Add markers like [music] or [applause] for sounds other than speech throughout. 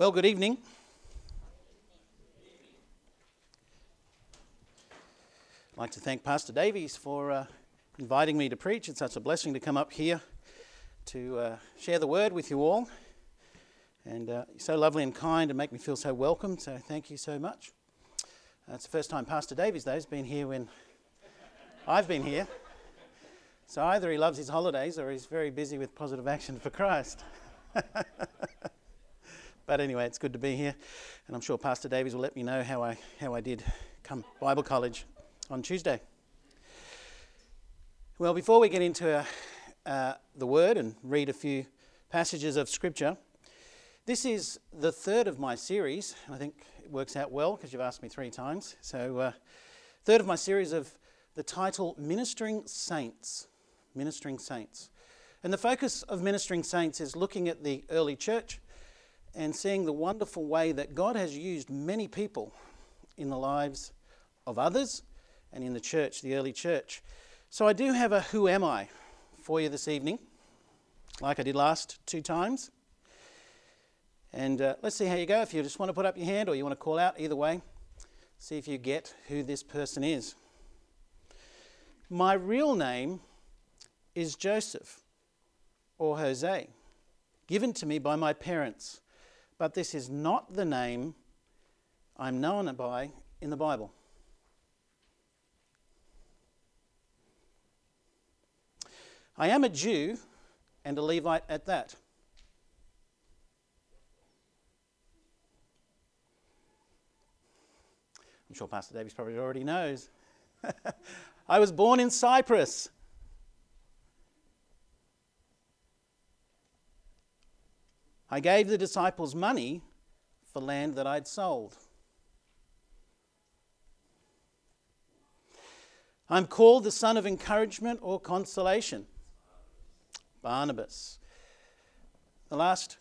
Well, good evening. I'd like to thank Pastor Davies for uh, inviting me to preach. It's such a blessing to come up here to uh, share the word with you all. And uh, so lovely and kind and make me feel so welcome, so thank you so much. Uh, it's the first time Pastor Davies, though, has been here when I've been here. So either he loves his holidays or he's very busy with positive action for Christ. [laughs] But anyway, it's good to be here, and I'm sure Pastor Davies will let me know how I, how I did come Bible college on Tuesday. Well, before we get into uh, uh, the Word and read a few passages of Scripture, this is the third of my series, and I think it works out well because you've asked me three times. So, uh, third of my series of the title Ministering Saints. Ministering Saints. And the focus of Ministering Saints is looking at the early church and seeing the wonderful way that God has used many people in the lives of others and in the church, the early church. So I do have a Who Am I for you this evening, like I did last two times. And uh, let's see how you go. If you just want to put up your hand or you want to call out, either way, see if you get who this person is. My real name is Joseph or Jose, given to me by my parents but this is not the name I'm known by in the Bible. I am a Jew and a Levite at that. I'm sure Pastor Davies probably already knows. [laughs] I was born in Cyprus. I gave the disciples money for land that I'd sold. I'm called the son of encouragement or consolation. Barnabas. The last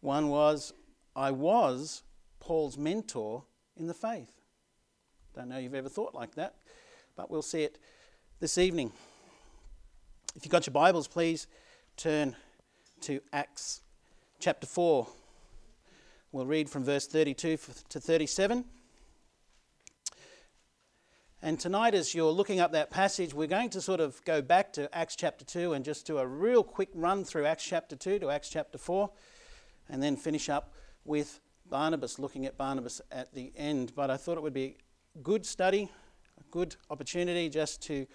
one was I was Paul's mentor in the faith. Don't know you've ever thought like that, but we'll see it this evening. If you've got your Bibles, please turn to Acts chapter 4. We'll read from verse 32 to 37. And tonight, as you're looking up that passage, we're going to sort of go back to Acts chapter 2 and just do a real quick run through Acts chapter 2 to Acts chapter 4, and then finish up with Barnabas, looking at Barnabas at the end. But I thought it would be a good study, a good opportunity just to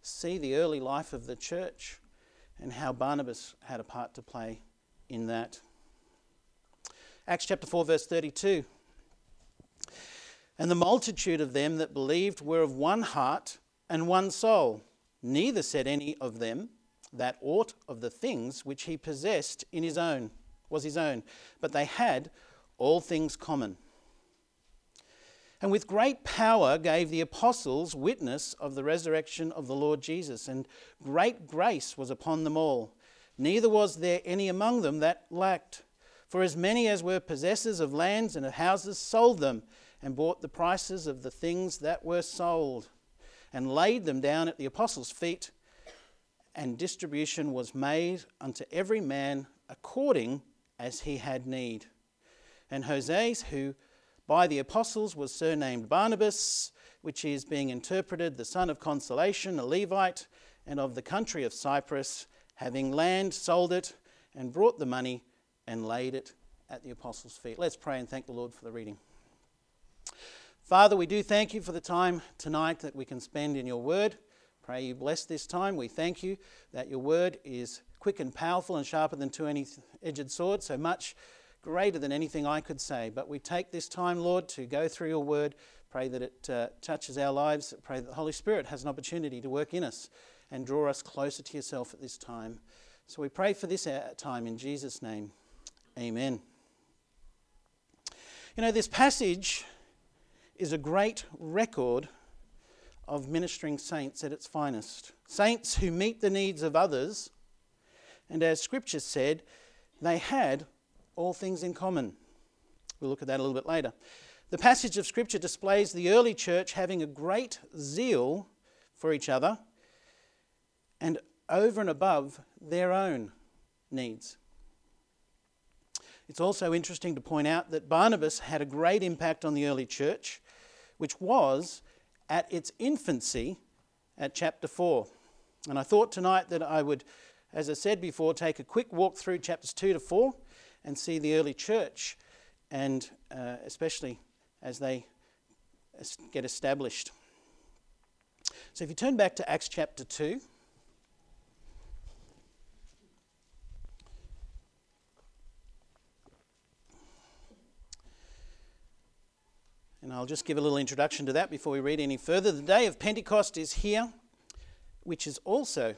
see the early life of the church and how Barnabas had a part to play in that. Acts chapter 4, verse 32. And the multitude of them that believed were of one heart and one soul. Neither said any of them that aught of the things which he possessed in his own was his own, but they had all things common. And with great power gave the apostles witness of the resurrection of the Lord Jesus, and great grace was upon them all. Neither was there any among them that lacked. For as many as were possessors of lands and of houses sold them and bought the prices of the things that were sold and laid them down at the apostles' feet, and distribution was made unto every man according as he had need. And Jose, who by the apostles was surnamed Barnabas, which is being interpreted the son of consolation, a Levite, and of the country of Cyprus, having land, sold it, and brought the money and laid it at the apostles' feet. Let's pray and thank the Lord for the reading. Father, we do thank you for the time tonight that we can spend in your word. Pray you bless this time. We thank you that your word is quick and powerful and sharper than two edged sword, so much greater than anything I could say. But we take this time, Lord, to go through your word. Pray that it uh, touches our lives. Pray that the Holy Spirit has an opportunity to work in us and draw us closer to yourself at this time. So we pray for this uh, time in Jesus' name. Amen. You know, this passage is a great record of ministering saints at its finest. Saints who meet the needs of others, and as Scripture said, they had all things in common. We'll look at that a little bit later. The passage of Scripture displays the early church having a great zeal for each other and over and above their own needs. It's also interesting to point out that Barnabas had a great impact on the early church, which was at its infancy at chapter 4. And I thought tonight that I would, as I said before, take a quick walk through chapters 2 to 4 and see the early church, and uh, especially as they get established. So if you turn back to Acts chapter 2. And I'll just give a little introduction to that before we read any further. The day of Pentecost is here, which is also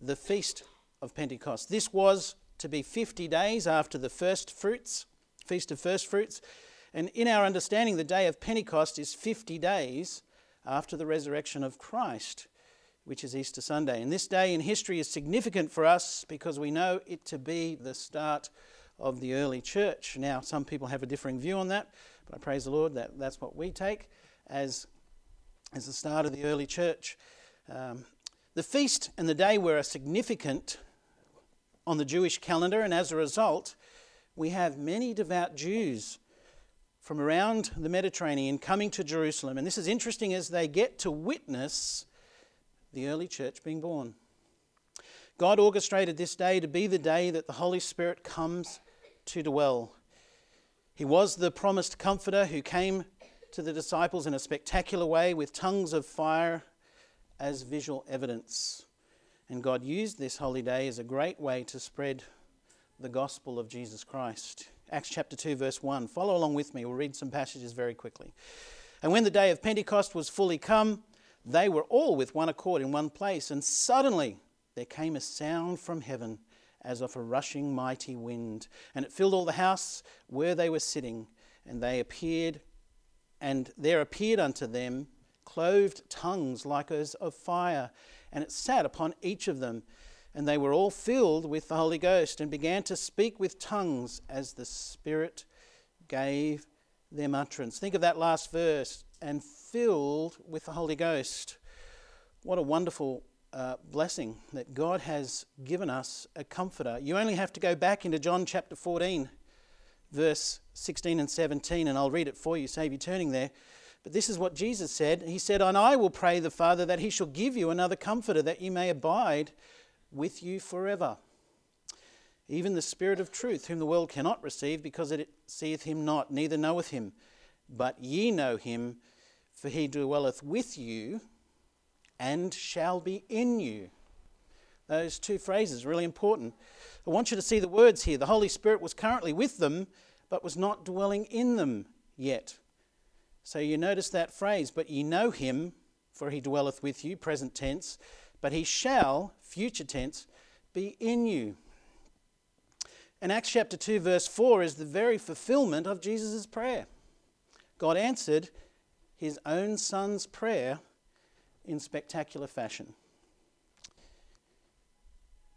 the feast of Pentecost. This was to be 50 days after the first fruits, feast of first fruits. And in our understanding, the day of Pentecost is 50 days after the resurrection of Christ, which is Easter Sunday. And this day in history is significant for us because we know it to be the start of the early church. Now, some people have a differing view on that. But I praise the Lord that that's what we take as, as the start of the early church. Um, the feast and the day were a significant on the Jewish calendar, and as a result, we have many devout Jews from around the Mediterranean coming to Jerusalem. And this is interesting as they get to witness the early church being born. God orchestrated this day to be the day that the Holy Spirit comes to dwell. He was the promised comforter who came to the disciples in a spectacular way with tongues of fire as visual evidence. And God used this holy day as a great way to spread the gospel of Jesus Christ. Acts chapter 2, verse 1. Follow along with me. We'll read some passages very quickly. And when the day of Pentecost was fully come, they were all with one accord in one place. And suddenly there came a sound from heaven as of a rushing mighty wind, and it filled all the house where they were sitting. And they appeared, and there appeared unto them clothed tongues like as of fire, and it sat upon each of them. And they were all filled with the Holy Ghost, and began to speak with tongues as the Spirit gave them utterance. Think of that last verse, and filled with the Holy Ghost. What a wonderful uh, blessing that God has given us a comforter. You only have to go back into John chapter 14, verse 16 and 17, and I'll read it for you, save you turning there. But this is what Jesus said. He said, And I will pray the Father that he shall give you another comforter, that you may abide with you forever. Even the Spirit of truth, whom the world cannot receive, because it seeth him not, neither knoweth him. But ye know him, for he dwelleth with you and shall be in you. Those two phrases really important. I want you to see the words here. The Holy Spirit was currently with them, but was not dwelling in them yet. So you notice that phrase, but ye know him, for he dwelleth with you, present tense, but he shall, future tense, be in you. And Acts chapter 2, verse 4 is the very fulfillment of Jesus' prayer. God answered his own son's prayer in spectacular fashion.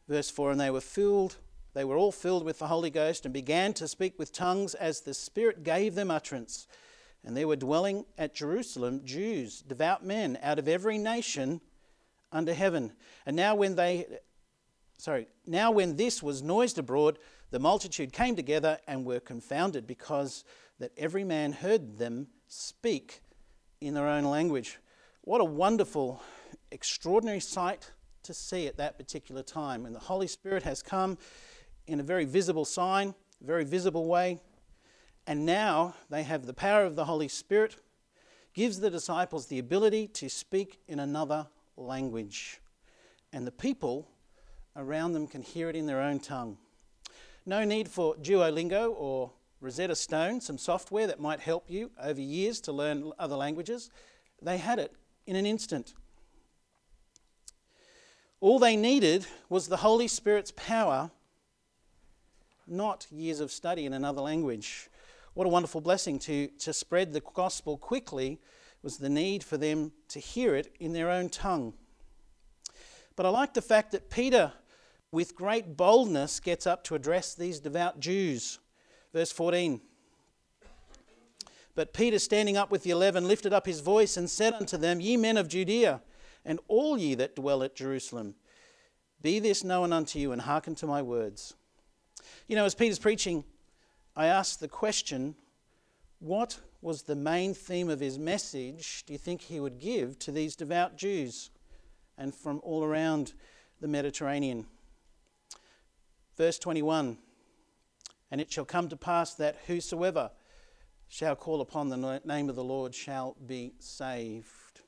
Verse 4 And they were filled, they were all filled with the Holy Ghost and began to speak with tongues as the Spirit gave them utterance. And there were dwelling at Jerusalem Jews, devout men out of every nation under heaven. And now when they sorry, now when this was noised abroad, the multitude came together and were confounded because that every man heard them speak in their own language. What a wonderful, extraordinary sight to see at that particular time. And the Holy Spirit has come in a very visible sign, very visible way. And now they have the power of the Holy Spirit, gives the disciples the ability to speak in another language. And the people around them can hear it in their own tongue. No need for Duolingo or Rosetta Stone, some software that might help you over years to learn other languages. They had it in an instant. All they needed was the Holy Spirit's power, not years of study in another language. What a wonderful blessing to, to spread the gospel quickly was the need for them to hear it in their own tongue. But I like the fact that Peter, with great boldness, gets up to address these devout Jews. Verse 14. But Peter, standing up with the eleven, lifted up his voice and said unto them, Ye men of Judea, and all ye that dwell at Jerusalem, be this known unto you, and hearken to my words. You know, as Peter's preaching, I asked the question what was the main theme of his message do you think he would give to these devout Jews and from all around the Mediterranean? Verse 21 And it shall come to pass that whosoever shall call upon the name of the Lord shall be saved.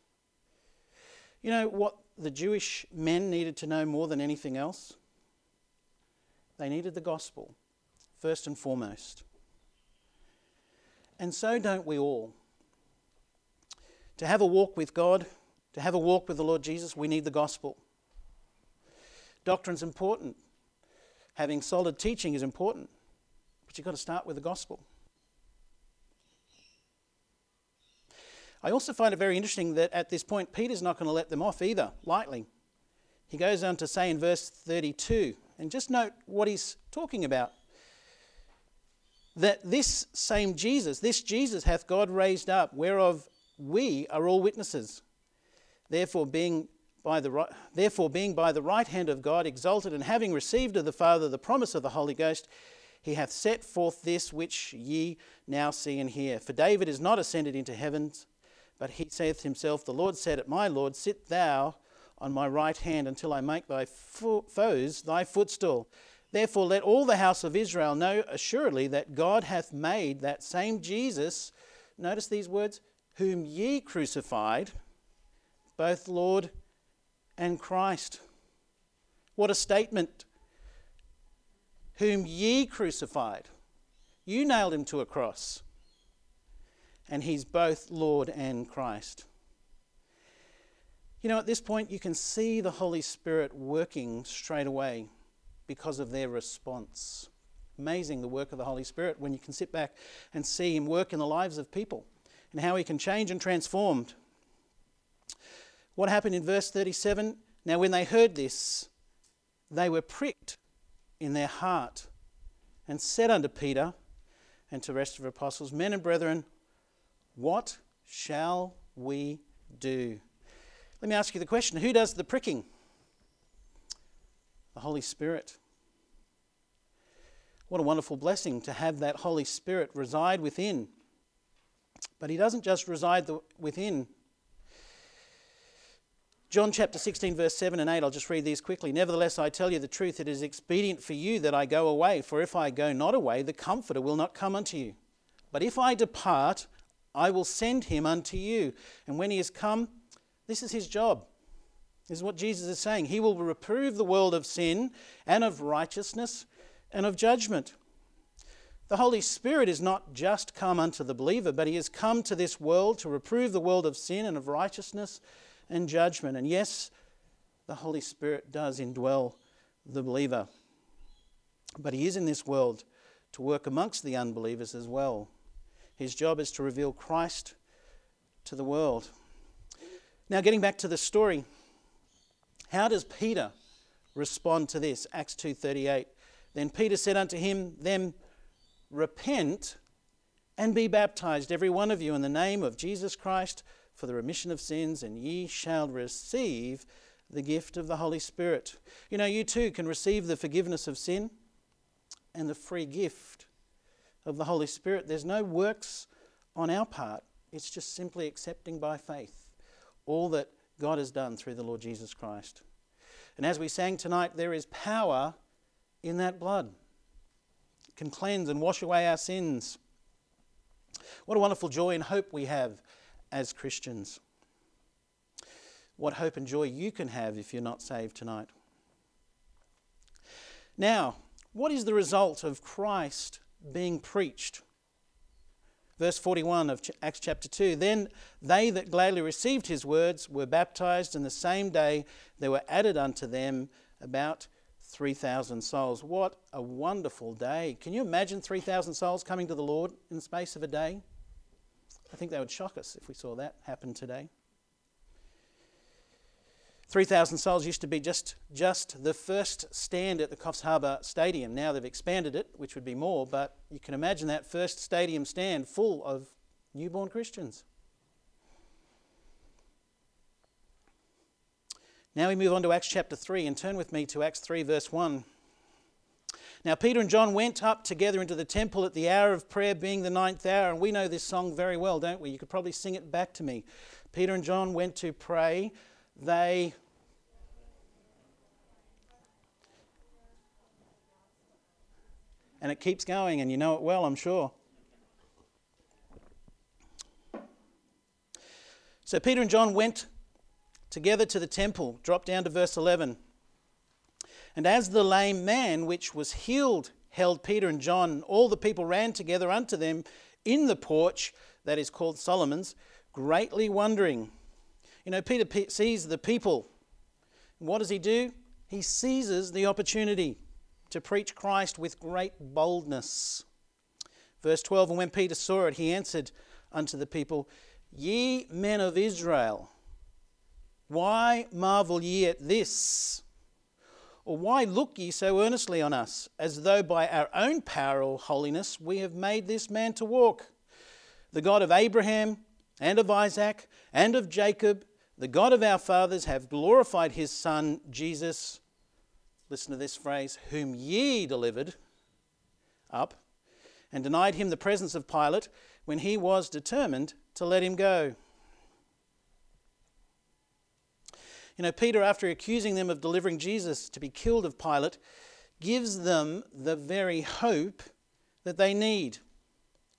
You know what the Jewish men needed to know more than anything else? They needed the gospel, first and foremost. And so don't we all. To have a walk with God, to have a walk with the Lord Jesus, we need the gospel. Doctrine's important. Having solid teaching is important. But you've got to start with the gospel. I also find it very interesting that at this point, Peter's not going to let them off either, lightly. He goes on to say in verse 32, and just note what he's talking about that this same Jesus, this Jesus hath God raised up, whereof we are all witnesses. Therefore, being by the right, therefore, being by the right hand of God exalted, and having received of the Father the promise of the Holy Ghost, he hath set forth this which ye now see and hear. For David is not ascended into heavens, but he saith himself, The Lord said at my Lord, Sit thou on my right hand until I make thy foes thy footstool. Therefore, let all the house of Israel know assuredly that God hath made that same Jesus, notice these words, whom ye crucified, both Lord and Christ. What a statement! Whom ye crucified. You nailed him to a cross. And he's both Lord and Christ. You know, at this point, you can see the Holy Spirit working straight away because of their response. Amazing the work of the Holy Spirit when you can sit back and see Him work in the lives of people and how He can change and transform. What happened in verse 37? Now, when they heard this, they were pricked in their heart and said unto Peter and to the rest of the apostles, Men and brethren, what shall we do? Let me ask you the question who does the pricking? The Holy Spirit. What a wonderful blessing to have that Holy Spirit reside within. But He doesn't just reside within. John chapter 16, verse 7 and 8, I'll just read these quickly. Nevertheless, I tell you the truth, it is expedient for you that I go away, for if I go not away, the Comforter will not come unto you. But if I depart, I will send him unto you. And when he has come, this is his job. This is what Jesus is saying. He will reprove the world of sin and of righteousness and of judgment. The Holy Spirit is not just come unto the believer, but he has come to this world to reprove the world of sin and of righteousness and judgment. And yes, the Holy Spirit does indwell the believer. But he is in this world to work amongst the unbelievers as well. His job is to reveal Christ to the world. Now, getting back to the story, how does Peter respond to this? Acts 2:38. Then Peter said unto him, Them repent and be baptized, every one of you, in the name of Jesus Christ for the remission of sins, and ye shall receive the gift of the Holy Spirit. You know, you too can receive the forgiveness of sin and the free gift of the Holy Spirit. There's no works on our part, it's just simply accepting by faith all that God has done through the Lord Jesus Christ. And as we sang tonight, there is power in that blood. It can cleanse and wash away our sins. What a wonderful joy and hope we have as Christians. What hope and joy you can have if you're not saved tonight. Now, what is the result of Christ being preached? Verse 41 of Acts chapter 2 Then they that gladly received his words were baptized, and the same day there were added unto them about 3,000 souls. What a wonderful day. Can you imagine 3,000 souls coming to the Lord in the space of a day? I think that would shock us if we saw that happen today. 3,000 souls used to be just, just the first stand at the Coffs Harbour Stadium. Now they've expanded it, which would be more, but you can imagine that first stadium stand full of newborn Christians. Now we move on to Acts chapter 3 and turn with me to Acts 3, verse 1. Now, Peter and John went up together into the temple at the hour of prayer, being the ninth hour. And we know this song very well, don't we? You could probably sing it back to me. Peter and John went to pray. They. And it keeps going, and you know it well, I'm sure. So Peter and John went together to the temple. Drop down to verse 11. And as the lame man which was healed held Peter and John, all the people ran together unto them in the porch that is called Solomon's, greatly wondering. You know, Peter sees the people. What does he do? He seizes the opportunity to preach Christ with great boldness. Verse 12 And when Peter saw it, he answered unto the people, Ye men of Israel, why marvel ye at this? Or why look ye so earnestly on us, as though by our own power or holiness we have made this man to walk? The God of Abraham and of Isaac and of Jacob, the God of our fathers, have glorified his Son, Jesus. Listen to this phrase, whom ye delivered up and denied him the presence of Pilate when he was determined to let him go. You know, Peter, after accusing them of delivering Jesus to be killed of Pilate, gives them the very hope that they need.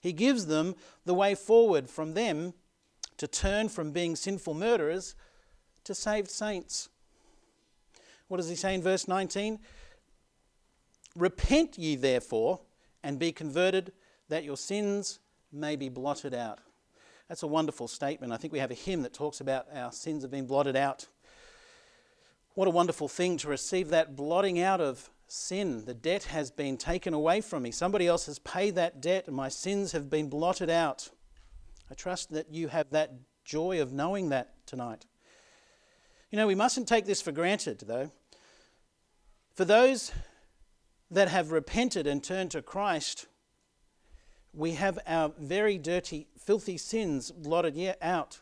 He gives them the way forward from them to turn from being sinful murderers to saved saints. What does he say in verse 19? Repent ye therefore and be converted, that your sins may be blotted out. That's a wonderful statement. I think we have a hymn that talks about our sins have been blotted out. What a wonderful thing to receive that blotting out of sin. The debt has been taken away from me. Somebody else has paid that debt, and my sins have been blotted out. I trust that you have that joy of knowing that tonight. You know, we mustn't take this for granted, though. For those that have repented and turned to Christ, we have our very dirty, filthy sins blotted out.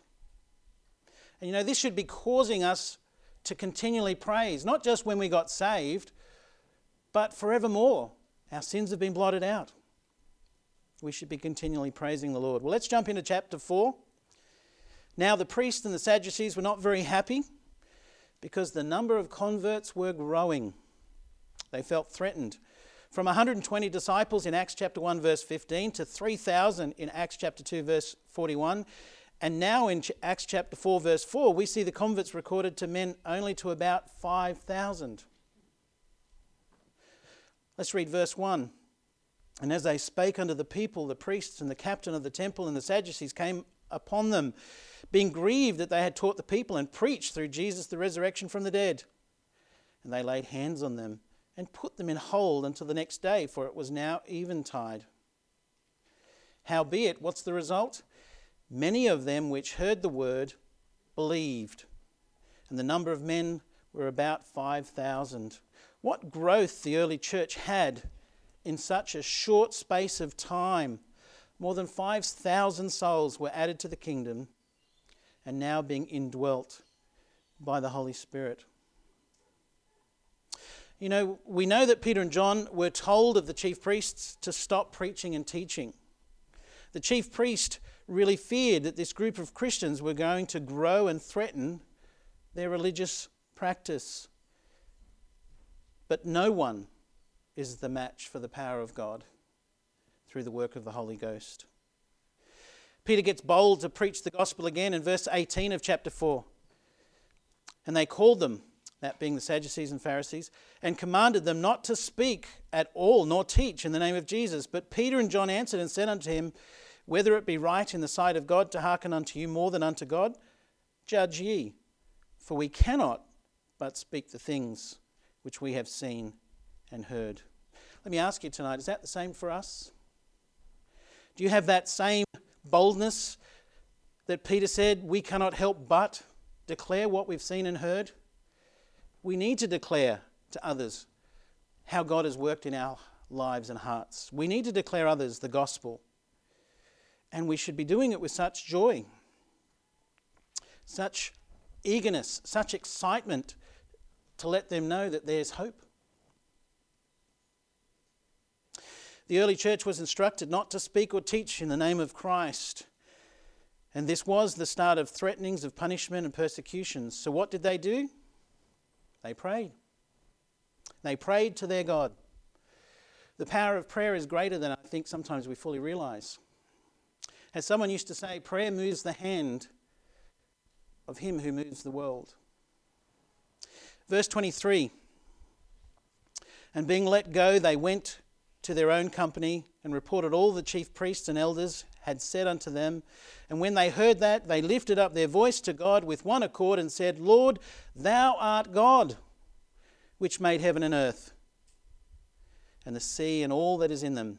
And you know, this should be causing us to continually praise, not just when we got saved, but forevermore. Our sins have been blotted out. We should be continually praising the Lord. Well, let's jump into chapter 4. Now, the priests and the Sadducees were not very happy because the number of converts were growing. They felt threatened. From 120 disciples in Acts chapter 1, verse 15, to 3,000 in Acts chapter 2, verse 41. And now in Acts chapter 4, verse 4, we see the converts recorded to men only to about 5,000. Let's read verse 1. And as they spake unto the people, the priests and the captain of the temple and the Sadducees came upon them, being grieved that they had taught the people and preached through Jesus the resurrection from the dead. And they laid hands on them and put them in hold until the next day, for it was now eventide. Howbeit, what's the result? Many of them which heard the word believed, and the number of men were about 5,000. What growth the early church had in such a short space of time! More than 5,000 souls were added to the kingdom and now being indwelt by the Holy Spirit. You know, we know that Peter and John were told of the chief priests to stop preaching and teaching. The chief priest really feared that this group of Christians were going to grow and threaten their religious practice. But no one is the match for the power of God through the work of the Holy Ghost. Peter gets bold to preach the gospel again in verse 18 of chapter 4. And they called them that being the Sadducees and Pharisees, and commanded them not to speak at all nor teach in the name of Jesus. But Peter and John answered and said unto him, Whether it be right in the sight of God to hearken unto you more than unto God, judge ye. For we cannot but speak the things which we have seen and heard. Let me ask you tonight is that the same for us? Do you have that same boldness that Peter said, We cannot help but declare what we've seen and heard? we need to declare to others how God has worked in our lives and hearts. We need to declare others the gospel. And we should be doing it with such joy, such eagerness, such excitement to let them know that there's hope. The early church was instructed not to speak or teach in the name of Christ. And this was the start of threatenings of punishment and persecutions. So, what did they do? They prayed. They prayed to their God. The power of prayer is greater than I think sometimes we fully realize. As someone used to say, prayer moves the hand of him who moves the world. Verse 23 And being let go, they went to their own company and reported all the chief priests and elders had said unto them. And when they heard that, they lifted up their voice to God with one accord and said, Lord, thou art God, which made heaven and earth, and the sea and all that is in them.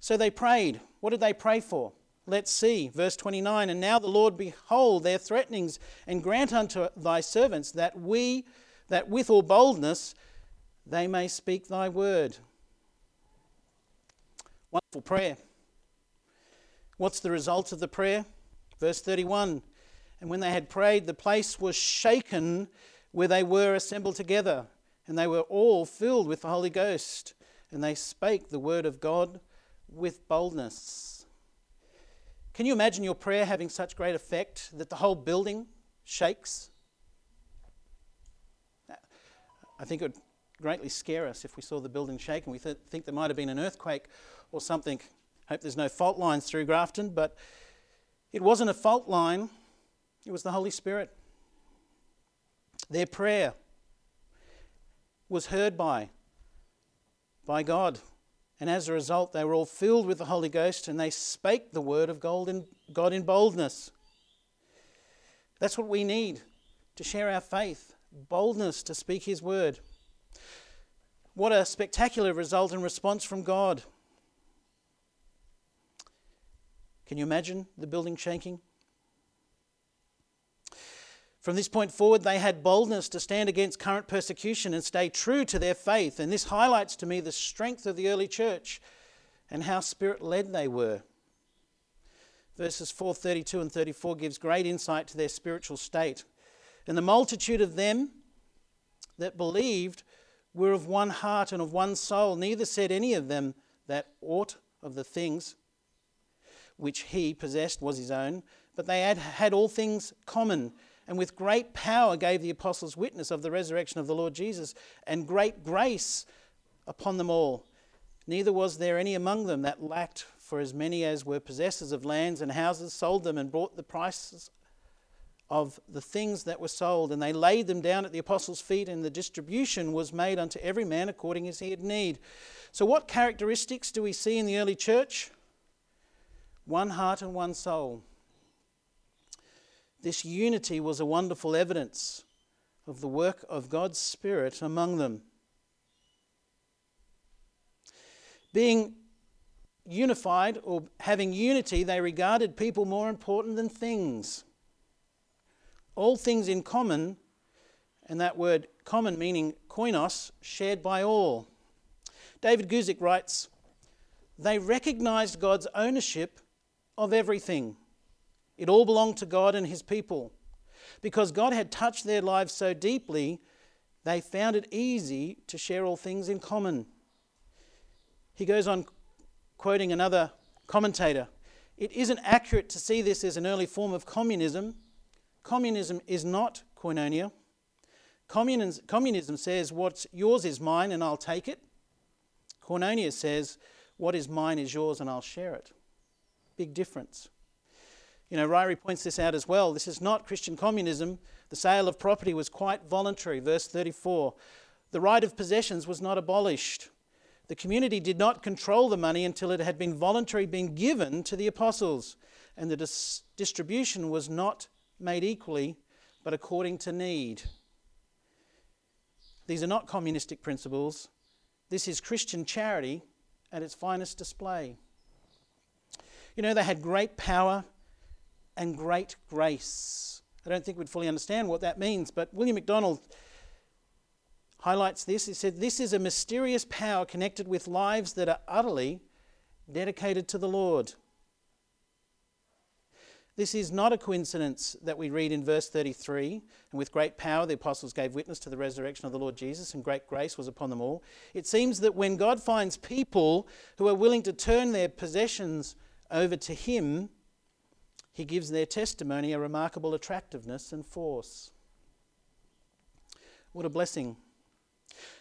So they prayed. What did they pray for? Let's see. Verse 29 And now the Lord, behold their threatenings, and grant unto thy servants that we, that with all boldness, they may speak thy word. Wonderful prayer. What's the result of the prayer? Verse 31 And when they had prayed, the place was shaken where they were assembled together, and they were all filled with the Holy Ghost, and they spake the word of God with boldness. Can you imagine your prayer having such great effect that the whole building shakes? I think it would greatly scare us if we saw the building shake and we th- think there might have been an earthquake or something. Hope there's no fault lines through Grafton, but it wasn't a fault line, it was the Holy Spirit. Their prayer was heard by, by God. And as a result, they were all filled with the Holy Ghost and they spake the word of God in, God in boldness. That's what we need to share our faith boldness to speak His word. What a spectacular result and response from God. Can you imagine the building shaking? From this point forward, they had boldness to stand against current persecution and stay true to their faith. And this highlights to me the strength of the early church and how spirit led they were. Verses 432 and 34 gives great insight to their spiritual state. And the multitude of them that believed were of one heart and of one soul. Neither said any of them that aught of the things which he possessed was his own, but they had, had all things common, and with great power gave the apostles witness of the resurrection of the Lord Jesus, and great grace upon them all. Neither was there any among them that lacked, for as many as were possessors of lands and houses sold them and brought the prices of the things that were sold, and they laid them down at the apostles' feet, and the distribution was made unto every man according as he had need. So, what characteristics do we see in the early church? one heart and one soul. This unity was a wonderful evidence of the work of God's Spirit among them. Being unified or having unity, they regarded people more important than things. All things in common, and that word common meaning koinos, shared by all. David Guzik writes, They recognized God's ownership of everything. It all belonged to God and His people. Because God had touched their lives so deeply, they found it easy to share all things in common. He goes on quoting another commentator It isn't accurate to see this as an early form of communism. Communism is not koinonia. Communism says what's yours is mine and I'll take it. Koinonia says what is mine is yours and I'll share it. Big difference. You know, Ryrie points this out as well. This is not Christian communism. The sale of property was quite voluntary. Verse 34. The right of possessions was not abolished. The community did not control the money until it had been voluntarily been given to the apostles, and the dis- distribution was not made equally, but according to need. These are not communistic principles. This is Christian charity at its finest display. You know, they had great power and great grace. I don't think we'd fully understand what that means, but William MacDonald highlights this. He said, This is a mysterious power connected with lives that are utterly dedicated to the Lord. This is not a coincidence that we read in verse 33 and with great power the apostles gave witness to the resurrection of the Lord Jesus, and great grace was upon them all. It seems that when God finds people who are willing to turn their possessions over to Him, He gives their testimony a remarkable attractiveness and force. What a blessing.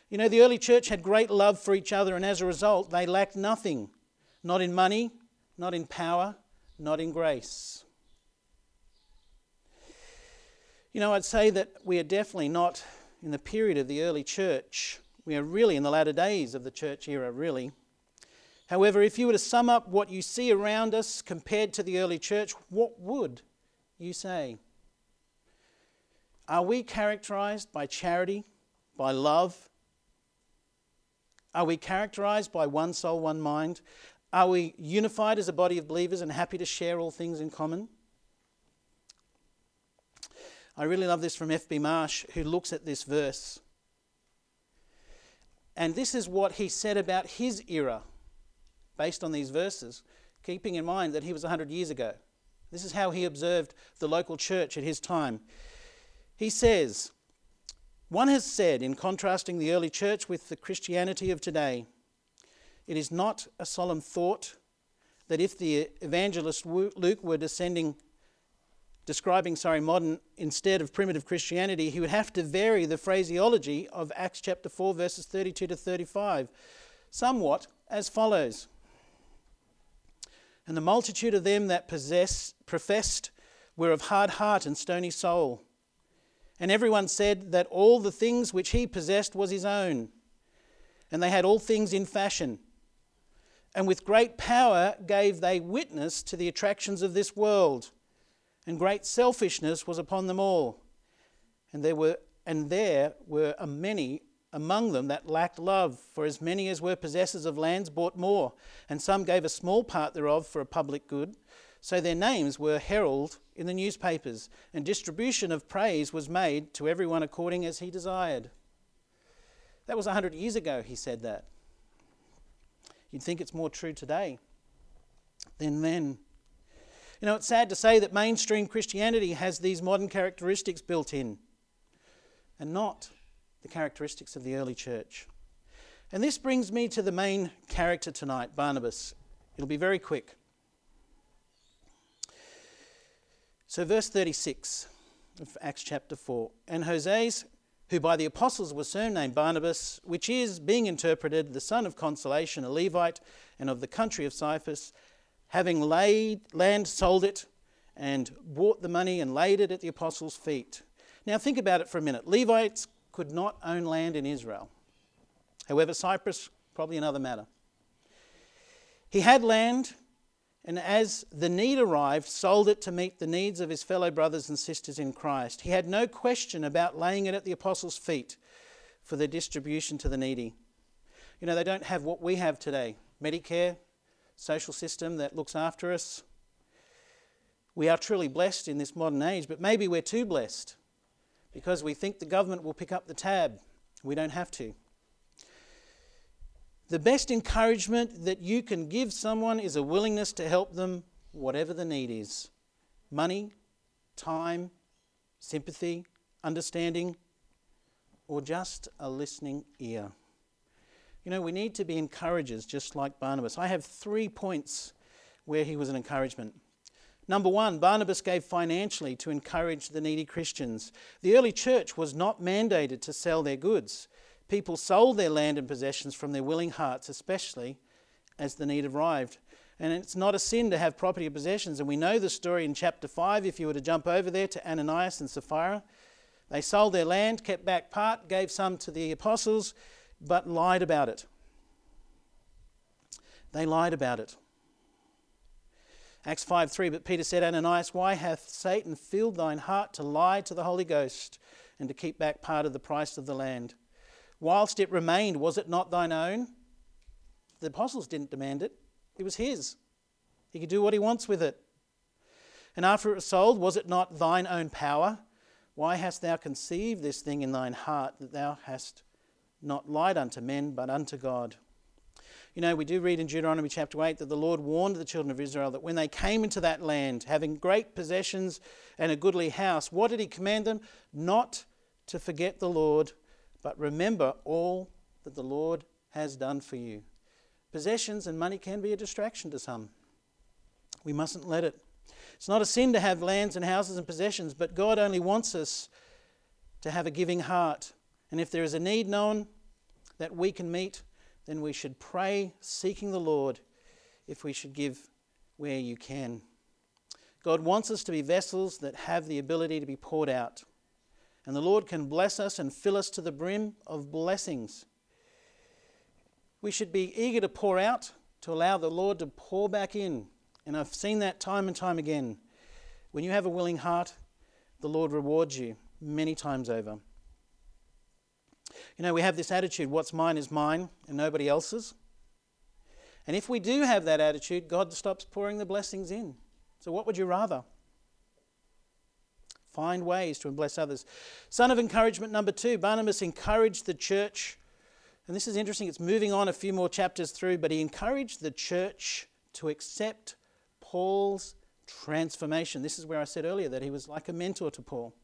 You know, the early church had great love for each other, and as a result, they lacked nothing not in money, not in power, not in grace. You know, I'd say that we are definitely not in the period of the early church. We are really in the latter days of the church era, really. However, if you were to sum up what you see around us compared to the early church, what would you say? Are we characterized by charity, by love? Are we characterized by one soul, one mind? Are we unified as a body of believers and happy to share all things in common? I really love this from F.B. Marsh, who looks at this verse. And this is what he said about his era, based on these verses, keeping in mind that he was 100 years ago. This is how he observed the local church at his time. He says, One has said, in contrasting the early church with the Christianity of today, it is not a solemn thought that if the evangelist Luke were descending describing, sorry, modern instead of primitive Christianity, he would have to vary the phraseology of Acts chapter 4, verses 32 to 35, somewhat as follows. And the multitude of them that possess, professed were of hard heart and stony soul. And everyone said that all the things which he possessed was his own. And they had all things in fashion. And with great power gave they witness to the attractions of this world and great selfishness was upon them all. And there were and there were a many among them that lacked love, for as many as were possessors of lands bought more, and some gave a small part thereof for a public good. So their names were heralded in the newspapers, and distribution of praise was made to everyone according as he desired. That was a hundred years ago, he said that. You'd think it's more true today than then. You know, it's sad to say that mainstream Christianity has these modern characteristics built in and not the characteristics of the early church. And this brings me to the main character tonight, Barnabas. It'll be very quick. So, verse 36 of Acts chapter 4 And Joses, who by the apostles was surnamed Barnabas, which is, being interpreted, the son of consolation, a Levite, and of the country of Cyprus, having laid land, sold it, and bought the money and laid it at the apostles' feet. Now think about it for a minute. Levites could not own land in Israel. However, Cyprus, probably another matter. He had land, and as the need arrived, sold it to meet the needs of his fellow brothers and sisters in Christ. He had no question about laying it at the apostles' feet for their distribution to the needy. You know, they don't have what we have today Medicare, social system that looks after us. We are truly blessed in this modern age, but maybe we're too blessed because we think the government will pick up the tab. We don't have to. The best encouragement that you can give someone is a willingness to help them, whatever the need is money, time, sympathy, understanding, or just a listening ear. You know, we need to be encouragers just like Barnabas. I have three points where he was an encouragement. Number one, Barnabas gave financially to encourage the needy Christians. The early church was not mandated to sell their goods. People sold their land and possessions from their willing hearts, especially as the need arrived. And it's not a sin to have property or possessions. And we know the story in chapter 5. If you were to jump over there to Ananias and Sapphira, they sold their land, kept back part, gave some to the apostles, but lied about it. They lied about it. Acts 5 3 But Peter said, Ananias, why hath Satan filled thine heart to lie to the Holy Ghost and to keep back part of the price of the land? Whilst it remained, was it not thine own? The apostles didn't demand it, it was his. He could do what he wants with it. And after it was sold, was it not thine own power? Why hast thou conceived this thing in thine heart that thou hast not lied unto men, but unto God. You know, we do read in Deuteronomy chapter 8 that the Lord warned the children of Israel that when they came into that land, having great possessions and a goodly house, what did He command them? Not to forget the Lord, but remember all that the Lord has done for you. Possessions and money can be a distraction to some. We mustn't let it. It's not a sin to have lands and houses and possessions, but God only wants us to have a giving heart. And if there is a need known that we can meet, then we should pray seeking the Lord if we should give where you can. God wants us to be vessels that have the ability to be poured out. And the Lord can bless us and fill us to the brim of blessings. We should be eager to pour out, to allow the Lord to pour back in. And I've seen that time and time again. When you have a willing heart, the Lord rewards you many times over. You know, we have this attitude what's mine is mine and nobody else's. And if we do have that attitude, God stops pouring the blessings in. So, what would you rather? Find ways to bless others. Son of encouragement number two Barnabas encouraged the church. And this is interesting, it's moving on a few more chapters through, but he encouraged the church to accept Paul's transformation. This is where I said earlier that he was like a mentor to Paul.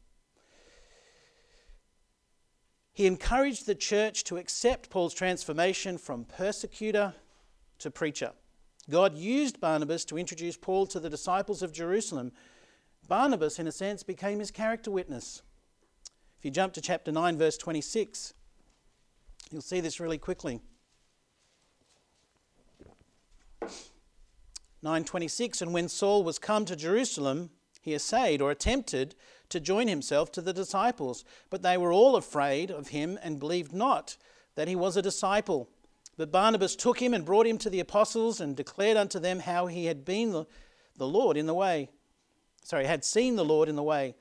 He encouraged the church to accept Paul's transformation from persecutor to preacher. God used Barnabas to introduce Paul to the disciples of Jerusalem. Barnabas, in a sense, became his character witness. If you jump to chapter 9, verse 26, you'll see this really quickly. 926 And when Saul was come to Jerusalem, he essayed or attempted to join himself to the disciples. But they were all afraid of him and believed not that he was a disciple. But Barnabas took him and brought him to the apostles and declared unto them how he had been the, Lord in the way. Sorry, had seen the Lord in the way,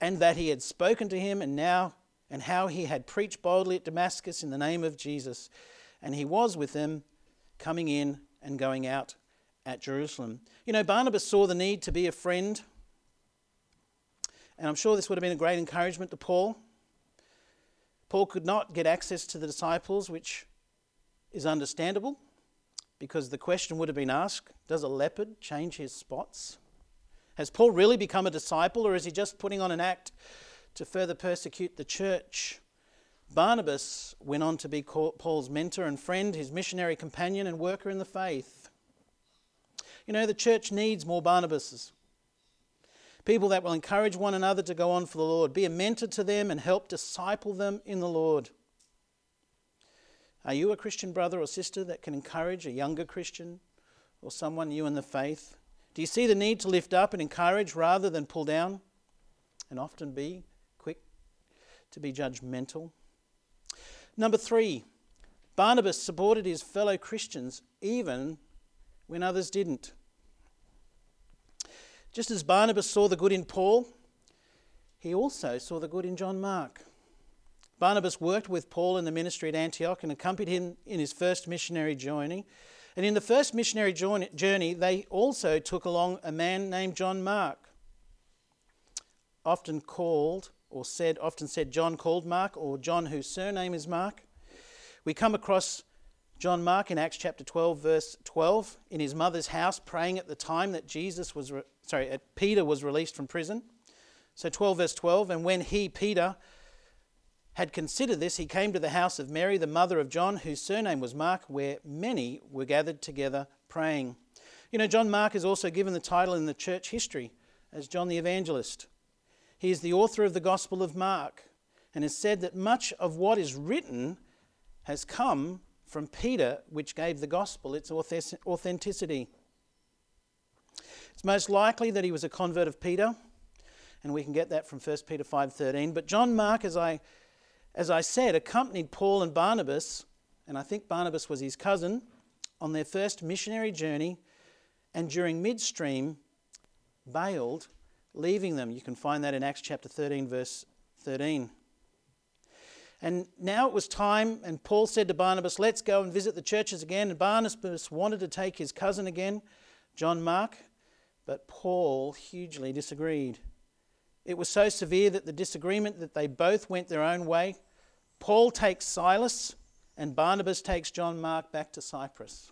and that he had spoken to him, and now, and how he had preached boldly at Damascus in the name of Jesus. And he was with them, coming in and going out at Jerusalem. You know, Barnabas saw the need to be a friend and I'm sure this would have been a great encouragement to Paul. Paul could not get access to the disciples, which is understandable because the question would have been asked Does a leopard change his spots? Has Paul really become a disciple, or is he just putting on an act to further persecute the church? Barnabas went on to be Paul's mentor and friend, his missionary companion and worker in the faith. You know, the church needs more Barnabases people that will encourage one another to go on for the Lord. Be a mentor to them and help disciple them in the Lord. Are you a Christian brother or sister that can encourage a younger Christian or someone new in the faith? Do you see the need to lift up and encourage rather than pull down and often be quick to be judgmental? Number three, Barnabas supported his fellow Christians even when others didn't. Just as Barnabas saw the good in Paul, he also saw the good in John Mark. Barnabas worked with Paul in the ministry at Antioch and accompanied him in his first missionary journey. And in the first missionary journey, they also took along a man named John Mark, often called or said, often said John called Mark or John whose surname is Mark. We come across John Mark in Acts chapter 12, verse 12, in his mother's house, praying at the time that Jesus was, sorry, uh, Peter was released from prison. So 12, verse 12, and when he, Peter, had considered this, he came to the house of Mary, the mother of John, whose surname was Mark, where many were gathered together praying. You know, John Mark is also given the title in the church history as John the Evangelist. He is the author of the Gospel of Mark and has said that much of what is written has come from Peter, which gave the gospel its authenticity. It's most likely that he was a convert of Peter, and we can get that from 1 Peter 5:13. But John Mark, as I, as I said, accompanied Paul and Barnabas, and I think Barnabas was his cousin, on their first missionary journey, and during midstream, bailed, leaving them. You can find that in Acts chapter 13, verse 13. And now it was time, and Paul said to Barnabas, Let's go and visit the churches again. And Barnabas wanted to take his cousin again, John Mark, but Paul hugely disagreed. It was so severe that the disagreement that they both went their own way. Paul takes Silas and Barnabas takes John Mark back to Cyprus.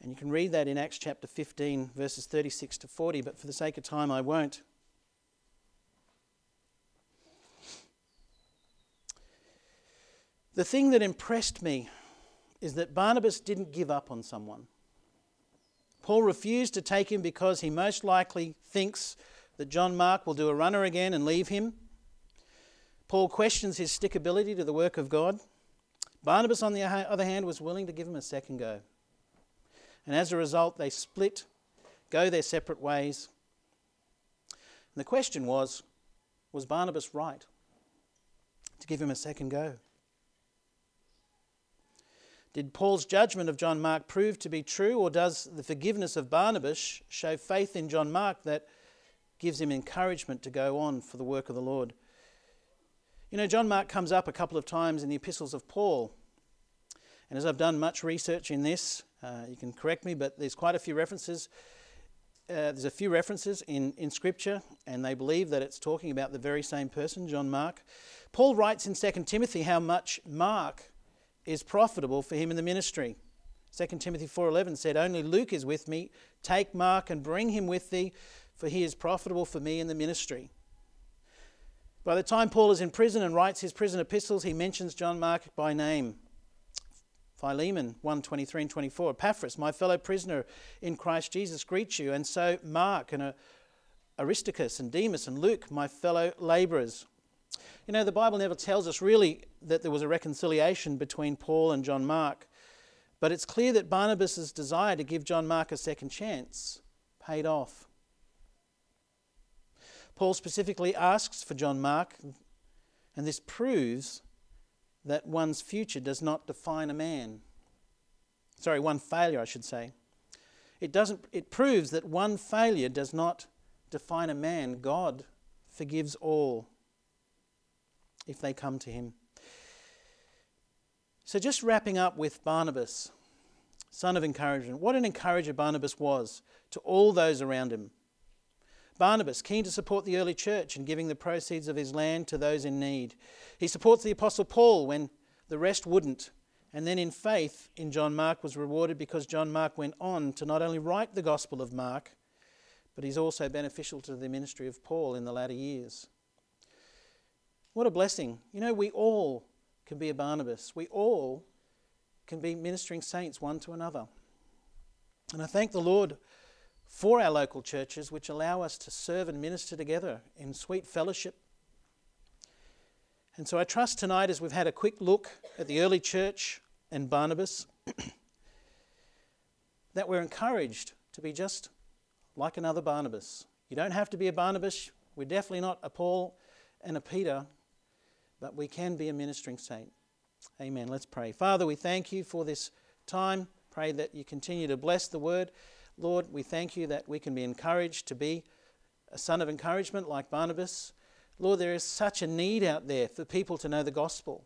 And you can read that in Acts chapter 15, verses 36 to 40, but for the sake of time, I won't. The thing that impressed me is that Barnabas didn't give up on someone. Paul refused to take him because he most likely thinks that John Mark will do a runner again and leave him. Paul questions his stickability to the work of God. Barnabas, on the other hand, was willing to give him a second go. And as a result, they split, go their separate ways. And the question was was Barnabas right to give him a second go? Did Paul's judgment of John Mark prove to be true, or does the forgiveness of Barnabas show faith in John Mark that gives him encouragement to go on for the work of the Lord? You know, John Mark comes up a couple of times in the epistles of Paul. And as I've done much research in this, uh, you can correct me, but there's quite a few references. Uh, there's a few references in, in Scripture, and they believe that it's talking about the very same person, John Mark. Paul writes in 2 Timothy how much Mark is profitable for him in the ministry. 2 Timothy 4:11 said, "Only Luke is with me. Take Mark and bring him with thee, for he is profitable for me in the ministry." By the time Paul is in prison and writes his prison epistles, he mentions John Mark by name. Philemon 1 23 and 24. Epaphras, my fellow prisoner in Christ Jesus, greets you. And so Mark and Aristarchus and Demas and Luke, my fellow labourers. You know, the Bible never tells us really that there was a reconciliation between Paul and John Mark, but it's clear that Barnabas' desire to give John Mark a second chance paid off. Paul specifically asks for John Mark, and this proves that one's future does not define a man. Sorry, one failure, I should say. It, doesn't, it proves that one failure does not define a man. God forgives all if they come to him. So, just wrapping up with Barnabas, son of encouragement. What an encourager Barnabas was to all those around him. Barnabas, keen to support the early church and giving the proceeds of his land to those in need. He supports the Apostle Paul when the rest wouldn't. And then in faith in John Mark was rewarded because John Mark went on to not only write the Gospel of Mark, but he's also beneficial to the ministry of Paul in the latter years. What a blessing. You know, we all can be a Barnabas. We all can be ministering saints one to another. And I thank the Lord for our local churches, which allow us to serve and minister together in sweet fellowship. And so I trust tonight, as we've had a quick look at the early church and Barnabas, [clears throat] that we're encouraged to be just like another Barnabas. You don't have to be a Barnabas. We're definitely not a Paul and a Peter, but we can be a ministering saint. Amen. Let's pray. Father, we thank you for this time. Pray that you continue to bless the word. Lord, we thank you that we can be encouraged to be a son of encouragement like Barnabas. Lord, there is such a need out there for people to know the gospel.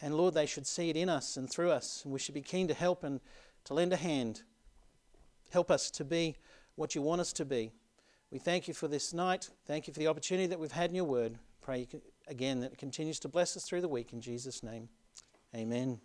And Lord, they should see it in us and through us. And we should be keen to help and to lend a hand. Help us to be what you want us to be. We thank you for this night. Thank you for the opportunity that we've had in your word. Pray again that continues to bless us through the week. In Jesus' name, amen.